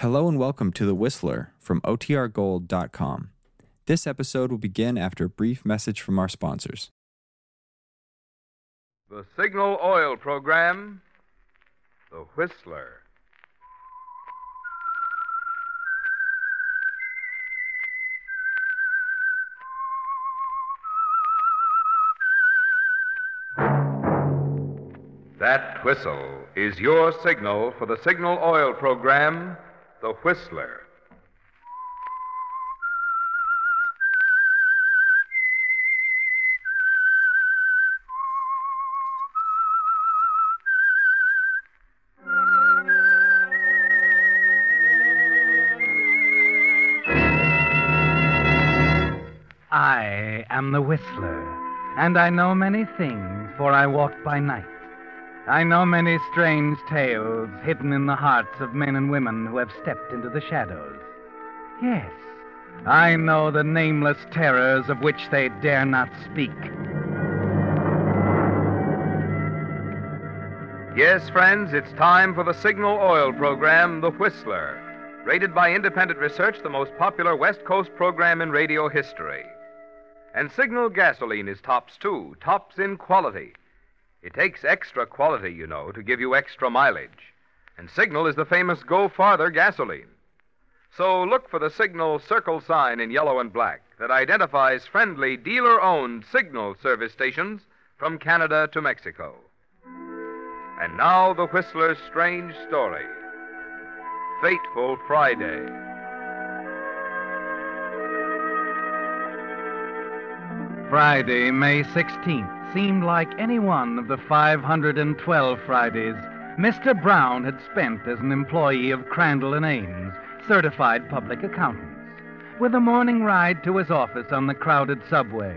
Hello and welcome to The Whistler from OTRGold.com. This episode will begin after a brief message from our sponsors. The Signal Oil Program, The Whistler. That whistle is your signal for the Signal Oil Program, The Whistler. I am the Whistler, and I know many things, for I walk by night. I know many strange tales hidden in the hearts of men and women who have stepped into the shadows. Yes, I know the nameless terrors of which they dare not speak. Yes, friends, it's time for the Signal Oil Program, The Whistler. Rated by independent research, the most popular West Coast program in radio history. And Signal gasoline is tops, too, tops in quality. It takes extra quality, you know, to give you extra mileage. And Signal is the famous Go Farther gasoline. So look for the Signal circle sign in yellow and black that identifies friendly dealer owned Signal service stations from Canada to Mexico. And now the Whistler's strange story Fateful Friday. Friday, May 16th, seemed like any one of the 512 Fridays Mr. Brown had spent as an employee of Crandall and Ames, certified public accountants, with a morning ride to his office on the crowded subway.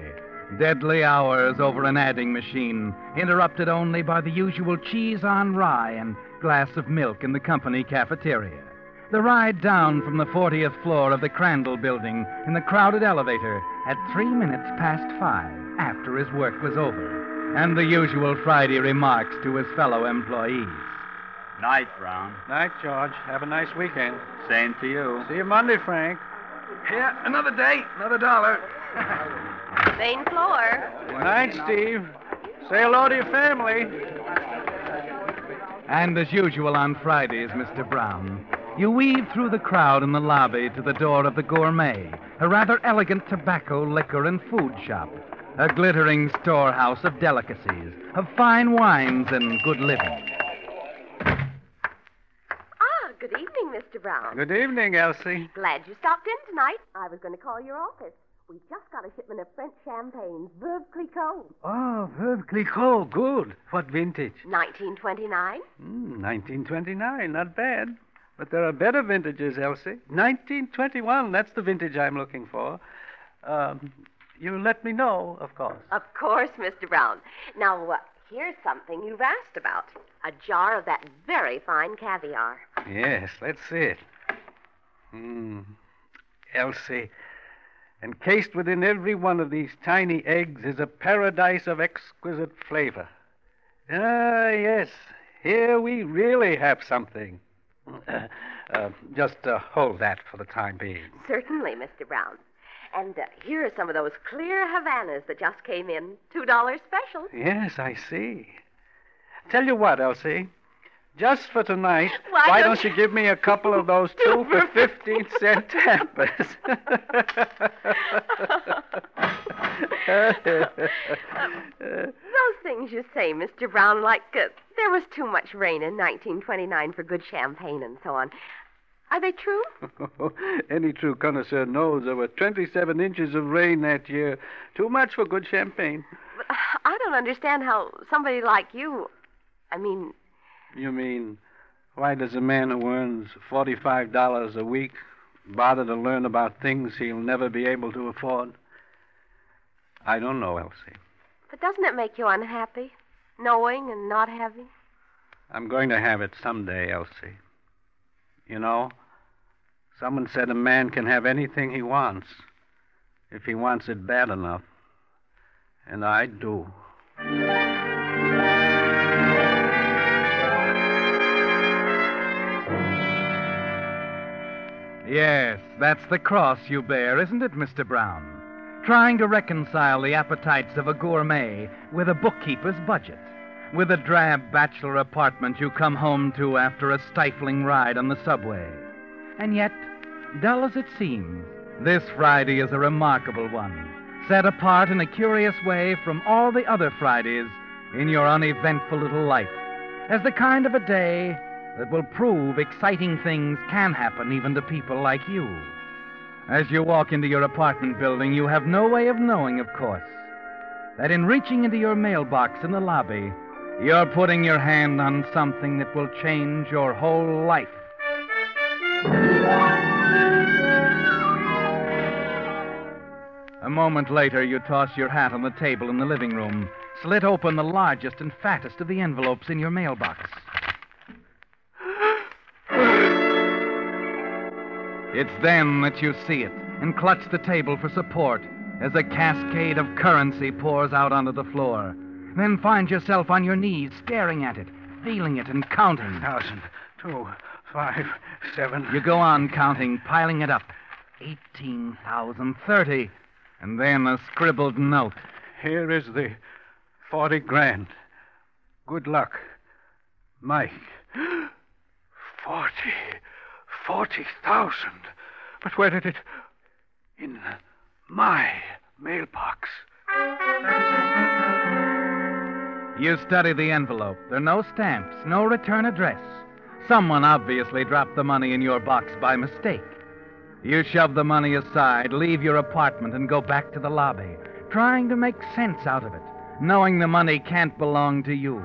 Deadly hours over an adding machine, interrupted only by the usual cheese on rye and glass of milk in the company cafeteria. The ride down from the 40th floor of the Crandall building in the crowded elevator at three minutes past five after his work was over, and the usual Friday remarks to his fellow employees. Night, Brown. Night, George. Have a nice weekend. Same to you. See you Monday, Frank. Here, another day, another dollar. Main floor. Good night, Steve. Say hello to your family. And as usual on Fridays, Mr. Brown, you weave through the crowd in the lobby to the door of the Gourmet, a rather elegant tobacco, liquor, and food shop, a glittering storehouse of delicacies, of fine wines and good living. Ah, good evening, Mr. Brown. Good evening, Elsie. Glad you stopped in tonight. I was going to call your office. We've just got a shipment of French champagnes, Veuve Clicquot, Oh, Veuve Clicquot. Good. What vintage? 1929. Hmm, 1929. Not bad. But there are better vintages, Elsie. 1921. That's the vintage I'm looking for. Um, you let me know, of course. Of course, Mr. Brown. Now, uh, here's something you've asked about a jar of that very fine caviar. Yes, let's see it. Hmm. Elsie, encased within every one of these tiny eggs is a paradise of exquisite flavor. Ah, yes. Here we really have something. Uh, uh, just uh, hold that for the time being. Certainly, Mr. Brown. And uh, here are some of those clear Havanas that just came in. $2 special. Yes, I see. Tell you what, Elsie. Just for tonight, Why why don't don't you give me a couple of those two for 15 cent tampers? Those things you say, Mr. Brown, like uh, there was too much rain in 1929 for good champagne and so on. Are they true? Any true connoisseur knows there were 27 inches of rain that year. Too much for good champagne. But I don't understand how somebody like you. I mean, You mean, why does a man who earns $45 a week bother to learn about things he'll never be able to afford? I don't know, Elsie. but doesn't it make you unhappy? Knowing and not having? I'm going to have it someday, Elsie. You know, someone said a man can have anything he wants if he wants it bad enough. And I do. Yes, that's the cross you bear, isn't it, Mr. Brown? Trying to reconcile the appetites of a gourmet with a bookkeeper's budget, with a drab bachelor apartment you come home to after a stifling ride on the subway. And yet, dull as it seems, this Friday is a remarkable one, set apart in a curious way from all the other Fridays in your uneventful little life, as the kind of a day that will prove exciting things can happen even to people like you. As you walk into your apartment building, you have no way of knowing, of course, that in reaching into your mailbox in the lobby, you're putting your hand on something that will change your whole life. A moment later, you toss your hat on the table in the living room, slit open the largest and fattest of the envelopes in your mailbox. It's then that you see it and clutch the table for support as a cascade of currency pours out onto the floor. Then find yourself on your knees, staring at it, feeling it, and counting. Thousand, two, five, seven. You go on counting, piling it up. Eighteen thousand, thirty. And then a scribbled note. Here is the forty grand. Good luck. Mike. Forty. Forty thousand. But where did it. In my mailbox. You study the envelope. There are no stamps, no return address. Someone obviously dropped the money in your box by mistake. You shove the money aside, leave your apartment, and go back to the lobby, trying to make sense out of it, knowing the money can't belong to you.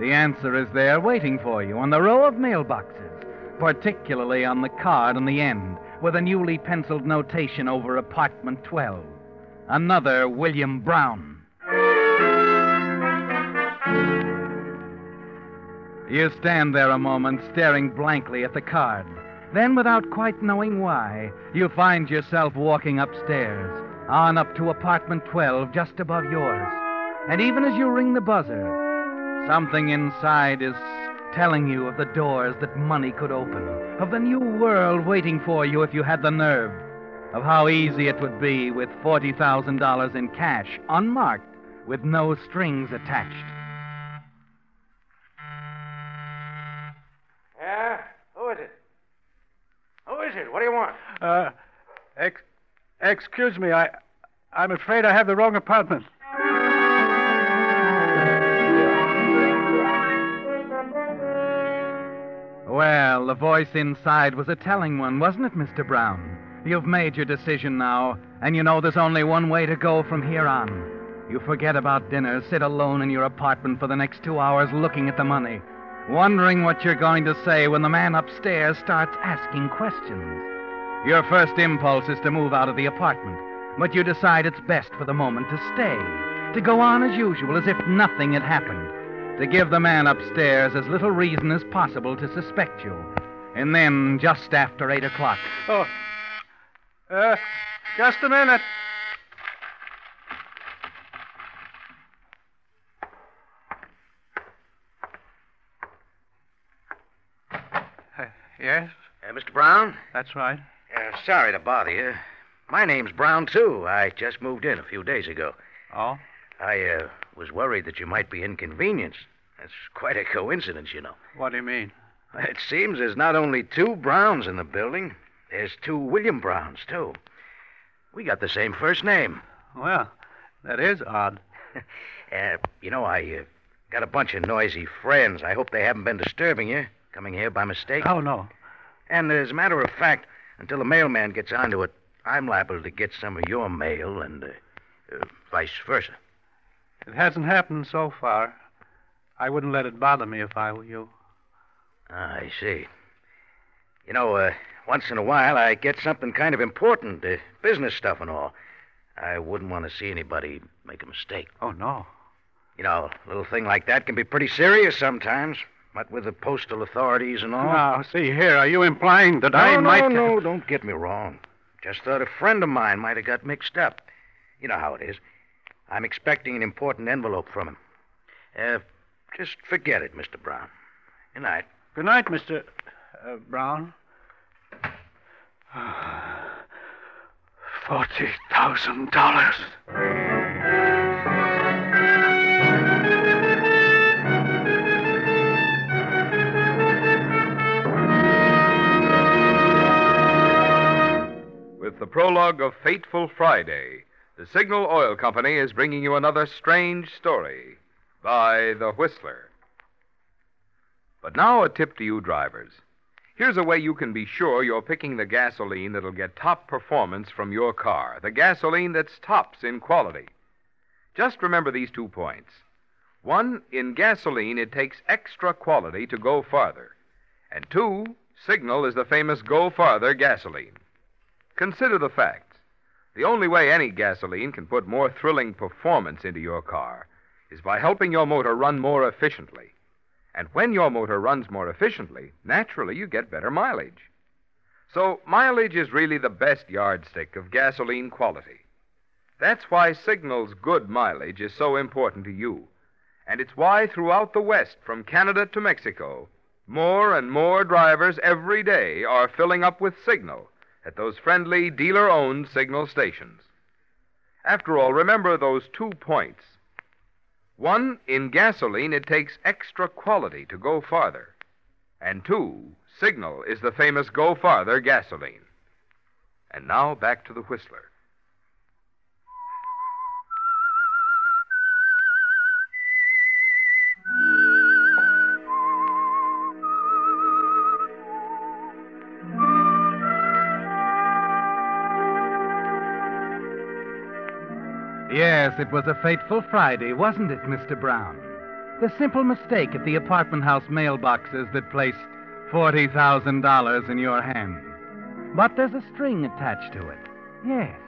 The answer is there waiting for you on the row of mailboxes, particularly on the card on the end, with a newly penciled notation over apartment 12. Another William Brown. You stand there a moment, staring blankly at the card. Then, without quite knowing why, you find yourself walking upstairs, on up to apartment 12, just above yours. And even as you ring the buzzer, something inside is telling you of the doors that money could open, of the new world waiting for you if you had the nerve, of how easy it would be with $40,000 in cash, unmarked, with no strings attached. Yeah? Who is it? Who is it? What do you want? Uh, ex- excuse me. I, I'm afraid I have the wrong apartment. Well, the voice inside was a telling one, wasn't it, Mr. Brown? You've made your decision now, and you know there's only one way to go from here on. You forget about dinner, sit alone in your apartment for the next two hours looking at the money, wondering what you're going to say when the man upstairs starts asking questions. Your first impulse is to move out of the apartment, but you decide it's best for the moment to stay, to go on as usual, as if nothing had happened, to give the man upstairs as little reason as possible to suspect you. And then, just after eight o'clock, Oh. Uh, just a minute. Uh, yes, Uh, Mr. Brown? that's right. Uh, sorry to bother you. My name's Brown, too. I just moved in a few days ago. Oh? I uh, was worried that you might be inconvenienced. That's quite a coincidence, you know. What do you mean? It seems there's not only two Browns in the building, there's two William Browns, too. We got the same first name. Well, that is odd. Uh, you know, I uh, got a bunch of noisy friends. I hope they haven't been disturbing you, coming here by mistake. Oh, no. And as a matter of fact, until the mailman gets onto it, I'm liable to get some of your mail and uh, uh, vice versa. It hasn't happened so far. I wouldn't let it bother me if I were you. Ah, I see. You know, uh, once in a while I get something kind of important, uh, business stuff and all. I wouldn't want to see anybody make a mistake. Oh, no. You know, a little thing like that can be pretty serious sometimes, what with the postal authorities and all. Now, see here, are you implying that no, I no, might... no, don't get me wrong. Just thought a friend of mine might have got mixed up. You know how it is. I'm expecting an important envelope from him. Uh, just forget it, Mr. Brown. Good night. Good night, Mr. Uh, Brown. Forty thousand dollars. With the prologue of Fateful Friday, the Signal Oil Company is bringing you another strange story by The Whistler. But now, a tip to you drivers. Here's a way you can be sure you're picking the gasoline that'll get top performance from your car, the gasoline that's tops in quality. Just remember these two points. One, in gasoline, it takes extra quality to go farther. And two, Signal is the famous Go Farther gasoline. Consider the facts. The only way any gasoline can put more thrilling performance into your car is by helping your motor run more efficiently. And when your motor runs more efficiently, naturally you get better mileage. So, mileage is really the best yardstick of gasoline quality. That's why Signal's good mileage is so important to you. And it's why throughout the West, from Canada to Mexico, more and more drivers every day are filling up with Signal at those friendly dealer owned signal stations. After all, remember those two points. One, in gasoline, it takes extra quality to go farther. And two, Signal is the famous Go Farther gasoline. And now back to the Whistler. Yes, it was a fateful Friday, wasn't it, Mr. Brown? The simple mistake at the apartment house mailboxes that placed $40,000 in your hand. But there's a string attached to it. Yes.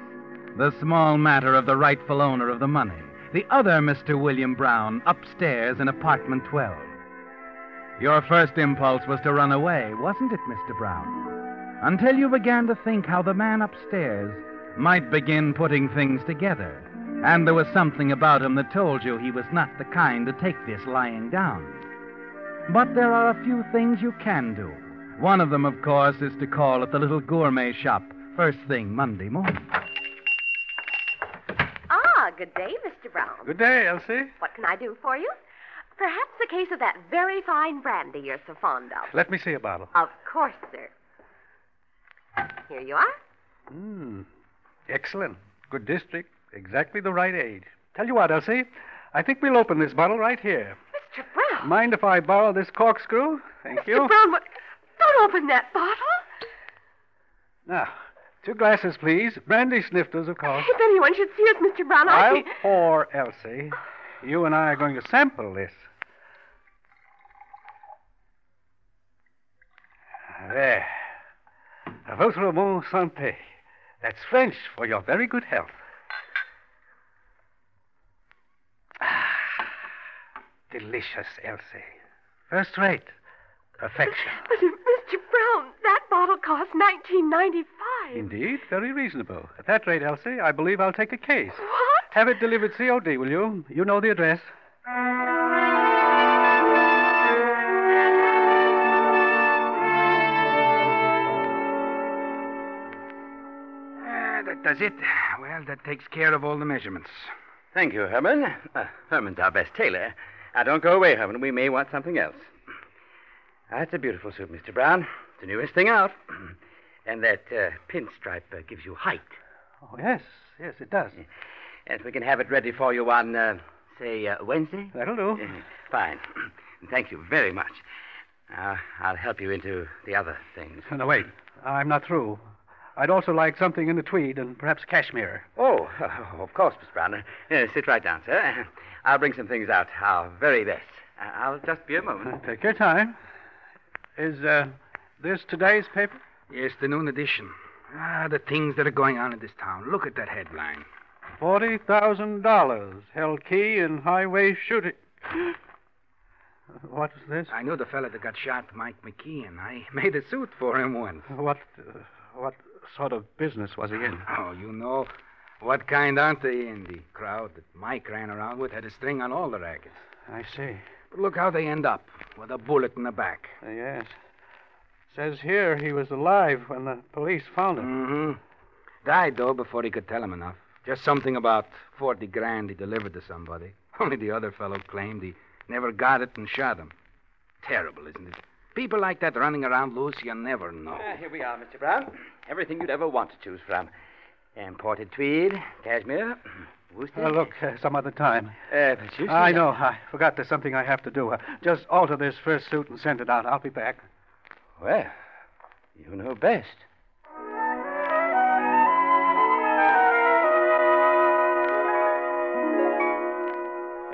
The small matter of the rightful owner of the money, the other Mr. William Brown, upstairs in apartment 12. Your first impulse was to run away, wasn't it, Mr. Brown? Until you began to think how the man upstairs might begin putting things together. And there was something about him that told you he was not the kind to take this lying down. But there are a few things you can do. One of them, of course, is to call at the little gourmet shop first thing Monday morning. Ah, good day, Mr. Brown. Good day, Elsie. What can I do for you? Perhaps a case of that very fine brandy you're so fond of. Let me see a bottle. Of course, sir. Here you are. Hmm. Excellent. Good district. Exactly the right age. Tell you what, Elsie. I think we'll open this bottle right here. Mr. Brown. Mind if I borrow this corkscrew? Thank Mr. you. Brown, what? Don't open that bottle. Now, two glasses, please. Brandy snifters, of course. If anyone should see us, Mr. Brown, I'll be... pour, Elsie. You and I are going to sample this. There. Votre bon santé. That's French for your very good health. Delicious, Elsie. First rate. Perfection. But, Mr. Brown, that bottle cost nineteen ninety-five. Indeed, very reasonable. At that rate, Elsie, I believe I'll take a case. What? Have it delivered COD, will you? You know the address. Ah, that does it. Well, that takes care of all the measurements. Thank you, Herman. Uh, Herman's our best tailor. Now, don't go away, Herman. We may want something else. That's a beautiful suit, Mr. Brown. It's the newest thing out. and that uh, pinstripe uh, gives you height. Oh, yes. Yes, it does. Yes, we can have it ready for you on, uh, say, uh, Wednesday? That'll do. Fine. Thank you very much. I'll help you into the other things. No, wait. I'm not through. I'd also like something in the tweed and perhaps cashmere. Oh, of course, Miss Brown. Uh, sit right down, sir. I'll bring some things out. Our very best. Uh, I'll just be a moment. Take your time. Is uh, this today's paper? Yes, the noon edition. Ah, the things that are going on in this town. Look at that headline. Forty thousand dollars held key in highway shooting. What is this? I knew the fella that got shot, Mike McKeon. I made a suit for him once. What, uh, what sort of business was he in? Oh, you know what kind aren't they in? The crowd that Mike ran around with had a string on all the rackets. I see. But look how they end up with a bullet in the back. Uh, yes. Says here he was alive when the police found him. Mm-hmm. Died, though, before he could tell him enough. Just something about 40 grand he delivered to somebody. Only the other fellow claimed he never got it and shot him. Terrible, isn't it? People like that running around loose, you never know. Ah, here we are, Mr. Brown. Everything you'd ever want to choose from. Imported tweed, cashmere, worsted. Uh, look, uh, some other time. Uh, but you I know. I forgot there's something I have to do. Uh, just alter this first suit and send it out. I'll be back. Well, you know best.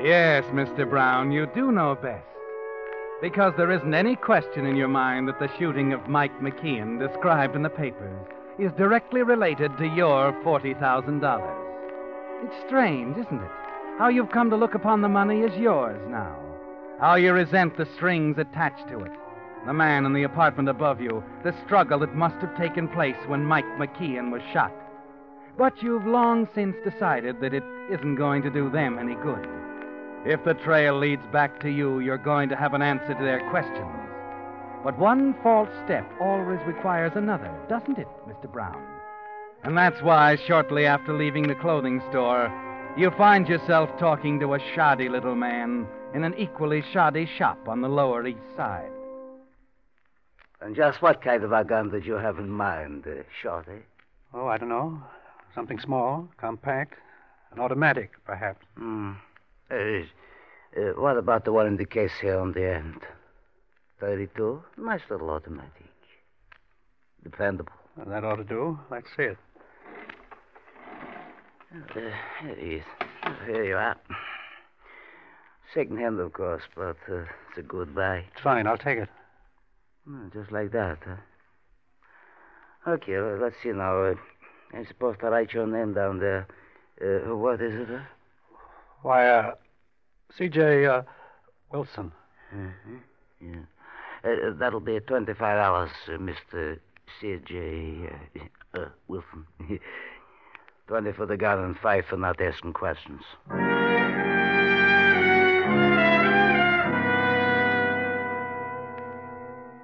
Yes, Mr. Brown, you do know best. Because there isn't any question in your mind that the shooting of Mike McKeon, described in the papers, is directly related to your $40,000. It's strange, isn't it? How you've come to look upon the money as yours now. How you resent the strings attached to it. The man in the apartment above you, the struggle that must have taken place when Mike McKeon was shot. But you've long since decided that it isn't going to do them any good. If the trail leads back to you, you're going to have an answer to their questions. But one false step always requires another, doesn't it, Mr. Brown? And that's why, shortly after leaving the clothing store, you find yourself talking to a shoddy little man in an equally shoddy shop on the Lower East Side. And just what kind of a gun did you have in mind, uh, Shorty? Oh, I don't know. Something small, compact, an automatic, perhaps. Hmm. Uh, uh, what about the one in the case here on the end? 32? Nice little automatic. Dependable. Well, that ought to do. Let's see it. Uh, here it is. Here you are. Second hand, of course, but uh, it's a good buy. It's fine. I'll take it. Hmm, just like that, huh? Okay, well, let's see now. Uh, I'm supposed to write your name down there. Uh, what is it? Why, uh, C.J. Uh, Wilson. Mm-hmm. Yeah. Uh, that'll be $25, uh, Mr. C.J. Uh, uh, Wilson. 20 for the gun and 5 for not asking questions.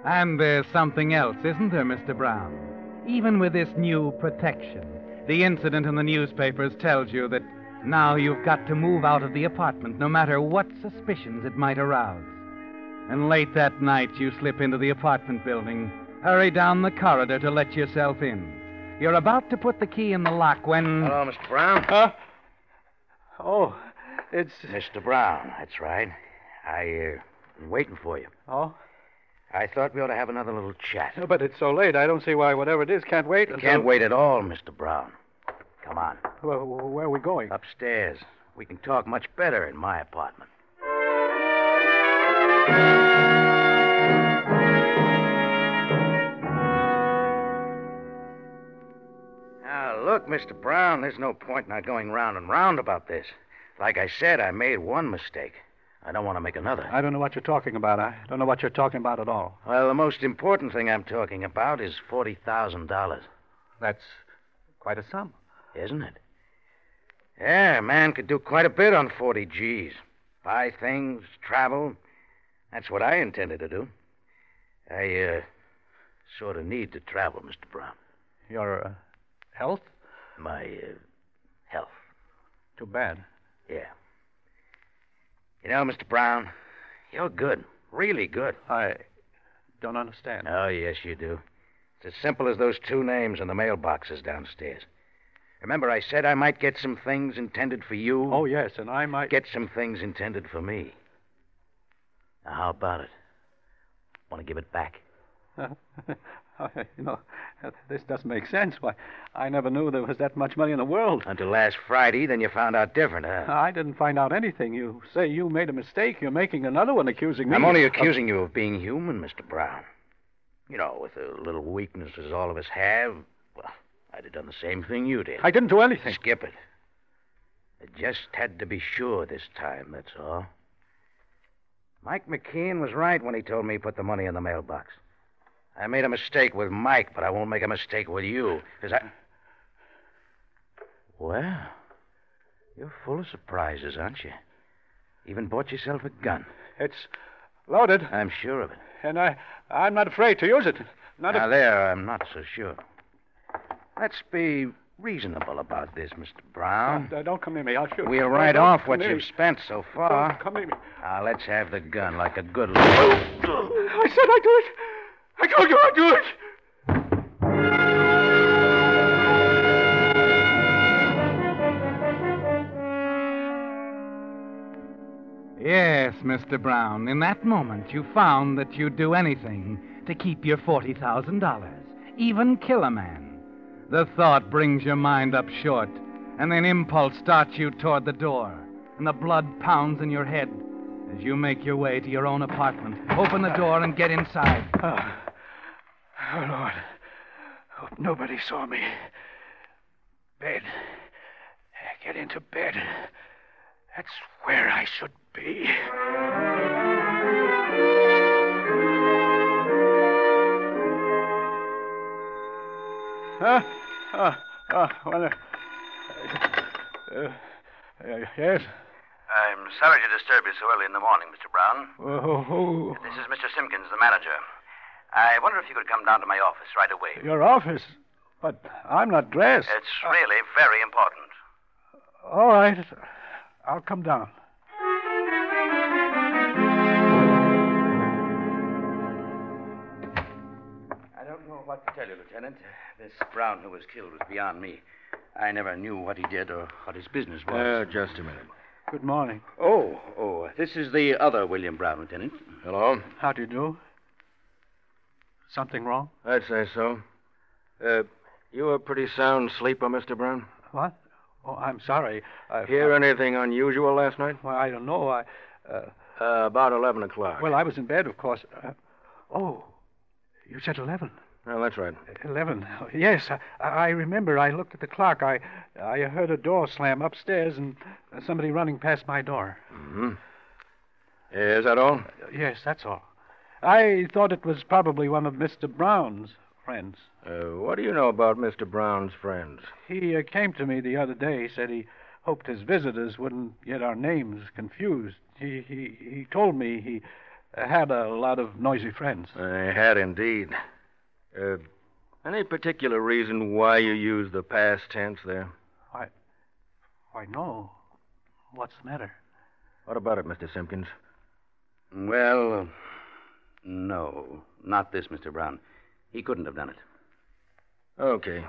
And there's something else, isn't there, Mr. Brown? Even with this new protection, the incident in the newspapers tells you that now you've got to move out of the apartment no matter what suspicions it might arouse. And late that night, you slip into the apartment building, hurry down the corridor to let yourself in. You're about to put the key in the lock when. Hello, Mr. Brown. Huh? Oh, it's. Mr. Brown, that's right. I, uh, been waiting for you. Oh? I thought we ought to have another little chat. No, but it's so late. I don't see why whatever it is can't wait. You until- can't wait at all, Mr. Brown. Come on. Well, where are we going? Upstairs. We can talk much better in my apartment. Now, look, Mr. Brown, there's no point in our going round and round about this. Like I said, I made one mistake. I don't want to make another. I don't know what you're talking about. I don't know what you're talking about at all. Well, the most important thing I'm talking about is $40,000, That's quite a sum. Isn't it? Yeah, a man could do quite a bit on 40 G's. Buy things, travel. That's what I intended to do. I, uh, sort of need to travel, Mr. Brown. Your uh, health? My, uh, health. Too bad. Yeah. You know, Mr. Brown, you're good. Really good. I don't understand. Oh, yes, you do. It's as simple as those two names in the mailboxes downstairs. Remember, I said I might get some things intended for you? Oh, yes, and I might. Get some things intended for me. Now, how about it? Want to give it back? Oh, you know, this doesn't make sense. Why, I never knew there was that much money in the world. Until last Friday, then you found out different, huh? I didn't find out anything. You say you made a mistake. You're making another one accusing me. I'm only of- accusing you of being human, Mr. Brown. You know, with the little weaknesses all of us have. Well, I'd have done the same thing you did. I didn't do anything. Skip it. I just had to be sure this time, that's all. Mike McKeon was right when he told me he put the money in the mailbox. I made a mistake with Mike, but I won't make a mistake with you, because I. Well, you're full of surprises, aren't you? Even bought yourself a gun. It's loaded, I'm sure of it. and I, I'm not afraid to use it. Not now, a... there, I'm not so sure. Let's be reasonable about this, Mr. Brown. Uh, don't come near me. I'll shoot. We'll write don't off what you've me. spent so far. Don't come near me. Now, let's have the gun like a good I said I'd do it. I told you I'd do it. Yes, Mr. Brown, in that moment you found that you'd do anything to keep your $40,000, even kill a man. The thought brings your mind up short, and then impulse starts you toward the door, and the blood pounds in your head as you make your way to your own apartment. Open the door and get inside. Oh, oh Lord. Hope nobody saw me. Bed. Get into bed. That's where I should be. Huh? Oh, oh, well, uh, uh, yes? I'm sorry to disturb you so early in the morning, Mr. Brown. Oh, oh, This is Mr. Simpkins, the manager. I wonder if you could come down to my office right away. your office? But I'm not dressed. It's really very important. All right. I'll come down. What to tell you, Lieutenant. This Brown who was killed was beyond me. I never knew what he did or what his business was. Uh, just a minute. Good morning. Oh, oh, this is the other William Brown, Lieutenant. Hello? How do you do? Something wrong? I'd say so. Uh, you a pretty sound sleeper, Mr. Brown? What? Oh, I'm sorry. I, Hear anything unusual last night? Well, I don't know. I. Uh, Uh, about 11 o'clock. well, I was in bed, of course. Uh, oh, you said 11. Well, that's right. 11. Yes, I, I remember. I looked at the clock. I, I heard a door slam upstairs and somebody running past my door. Mm-hmm. Is that all? Yes, that's all. I thought it was probably one of Mr. Brown's friends. Uh, what do you know about Mr. Brown's friends? He uh, came to me the other day, said he hoped his visitors wouldn't get our names confused. He, he, he told me he had a lot of noisy friends. I had indeed. Uh, any particular reason why you use the past tense there? Why, why, no. What's the matter? What about it, Mr. Simpkins? Well, no, not this, Mr. Brown. He couldn't have done it. Okay.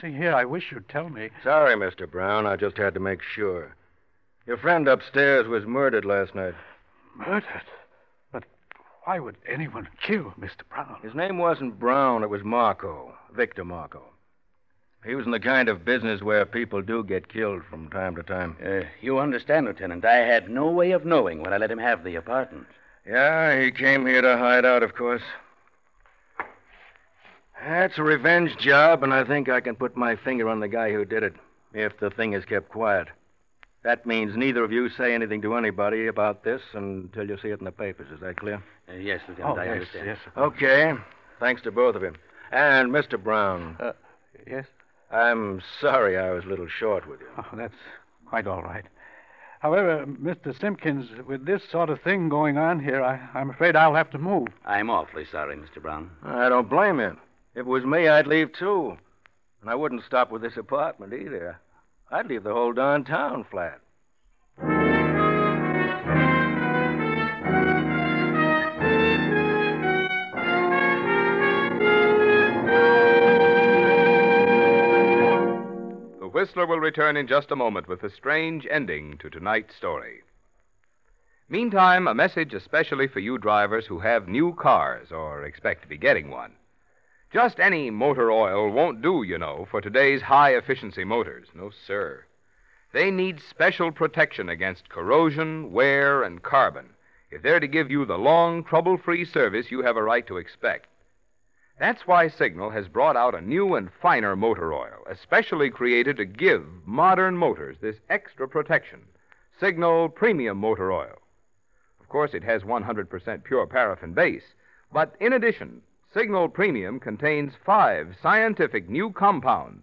See here, I wish you'd tell me. Sorry, Mr. Brown. I just had to make sure. Your friend upstairs was murdered last night. Murdered? But why would anyone kill Mr. Brown? His name wasn't Brown, it was Marco, Victor Marco. He was in the kind of business where people do get killed from time to time. Uh, you understand, Lieutenant. I had no way of knowing when I let him have the apartment. Yeah, he came here to hide out, of course. That's a revenge job, and I think I can put my finger on the guy who did it, if the thing is kept quiet. That means neither of you say anything to anybody about this until you see it in the papers. Is that clear? Uh, yes, Lieutenant, Oh, I yes, understand. yes. Okay. Thanks to both of you. And Mr. Brown. Uh, yes? I'm sorry I was a little short with you. Oh, that's quite all right. However, Mr. Simpkins, with this sort of thing going on here, I, I'm afraid I'll have to move. I'm awfully sorry, Mr. Brown. I don't blame you. If it was me, I'd leave too. And I wouldn't stop with this apartment either. I'd leave the whole darn town flat. The Whistler will return in just a moment with a strange ending to tonight's story. Meantime, a message especially for you drivers who have new cars or expect to be getting one. Just any motor oil won't do, you know, for today's high efficiency motors. No, sir. They need special protection against corrosion, wear, and carbon if they're to give you the long, trouble free service you have a right to expect. That's why Signal has brought out a new and finer motor oil, especially created to give modern motors this extra protection Signal Premium Motor Oil. Of course, it has 100% pure paraffin base, but in addition, Signal Premium contains five scientific new compounds.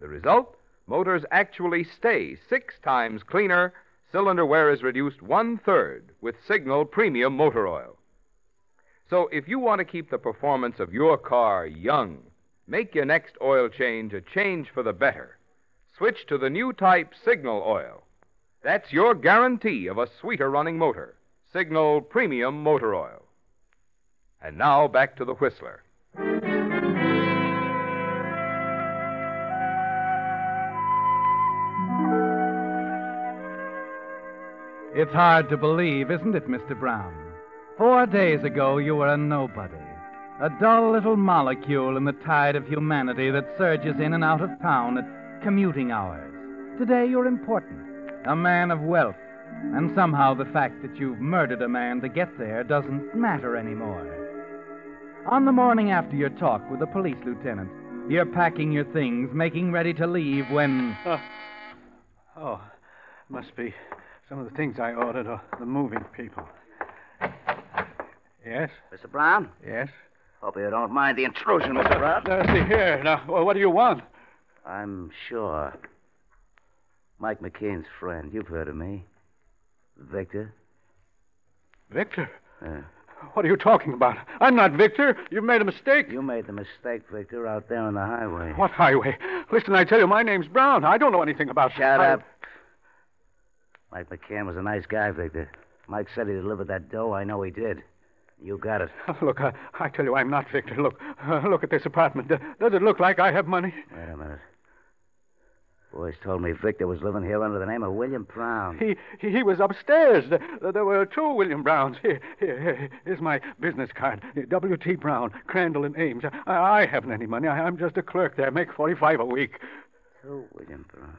The result? Motors actually stay six times cleaner, cylinder wear is reduced one third with Signal Premium Motor Oil. So if you want to keep the performance of your car young, make your next oil change a change for the better switch to the new type Signal Oil. That's your guarantee of a sweeter running motor. Signal Premium Motor Oil. And now back to the Whistler. It's hard to believe, isn't it, Mr. Brown? Four days ago, you were a nobody. A dull little molecule in the tide of humanity that surges in and out of town at commuting hours. Today, you're important. A man of wealth. And somehow the fact that you've murdered a man to get there doesn't matter anymore. On the morning after your talk with the police lieutenant, you're packing your things, making ready to leave when. Oh, oh must be some of the things I ordered or the moving people. Yes? Mr. Brown? Yes? Hope you don't mind the intrusion, Mr. Brown. Uh, see here. Now, what do you want? I'm sure. Mike McCain's friend. You've heard of me. Victor? Victor? Yeah. What are you talking about? I'm not Victor. You've made a mistake. You made the mistake, Victor, out there on the highway. What highway? Listen, I tell you, my name's Brown. I don't know anything about Shut I... up. Mike McCann was a nice guy, Victor. Mike said he delivered that dough. I know he did. You got it. Look, I, I tell you, I'm not Victor. Look, uh, look at this apartment. Does it look like I have money? Wait a minute. Boys told me Victor was living here under the name of William Brown. He he, was upstairs. There, there were two William Browns. Here, here, here, here's my business card. W.T. Brown, Crandall and Ames. I, I haven't any money. I, I'm just a clerk there. Make 45 a week. Two William Brown.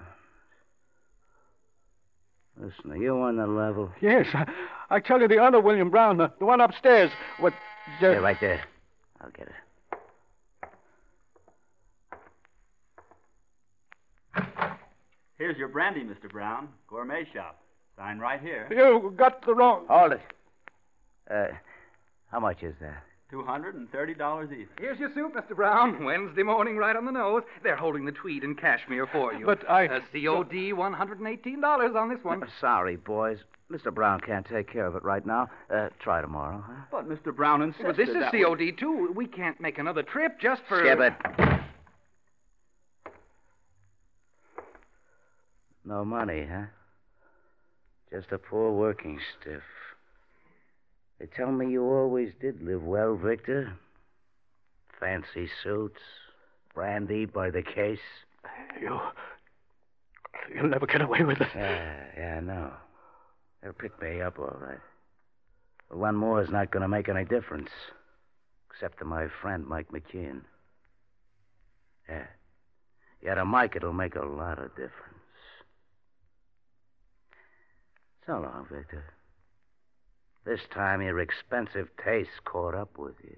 Listen, are you on the level? Yes. I, I tell you, the other William Brown, the, the one upstairs, what... Stay right there. I'll get it. Here's your brandy, Mr. Brown. Gourmet shop. Sign right here. You got the wrong. Hold it. Uh, how much is that? $230 each. Here's your suit, Mr. Brown. Wednesday morning, right on the nose. They're holding the tweed and cashmere for you. But I. Uh, COD $118 on this one. Sorry, boys. Mr. Brown can't take care of it right now. Uh, try tomorrow, huh? But Mr. Brown insisted But this is that COD, we- too. We can't make another trip just for. Skip it. No money, huh? Just a poor working stiff. They tell me you always did live well, Victor. Fancy suits, brandy by the case. You. You'll never get away with it. Yeah, yeah, I know. They'll pick me up all right. But one more is not going to make any difference. Except to my friend, Mike McKean. Yeah. Yeah, to Mike, it'll make a lot of difference. So long, Victor. This time your expensive taste caught up with you.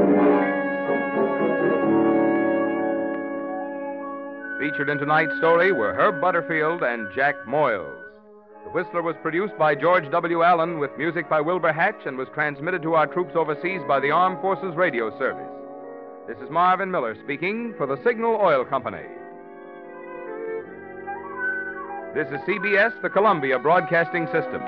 Featured in tonight's story were Herb Butterfield and Jack Moyles. The Whistler was produced by George W. Allen with music by Wilbur Hatch and was transmitted to our troops overseas by the Armed Forces Radio Service. This is Marvin Miller speaking for the Signal Oil Company. This is CBS, the Columbia Broadcasting System.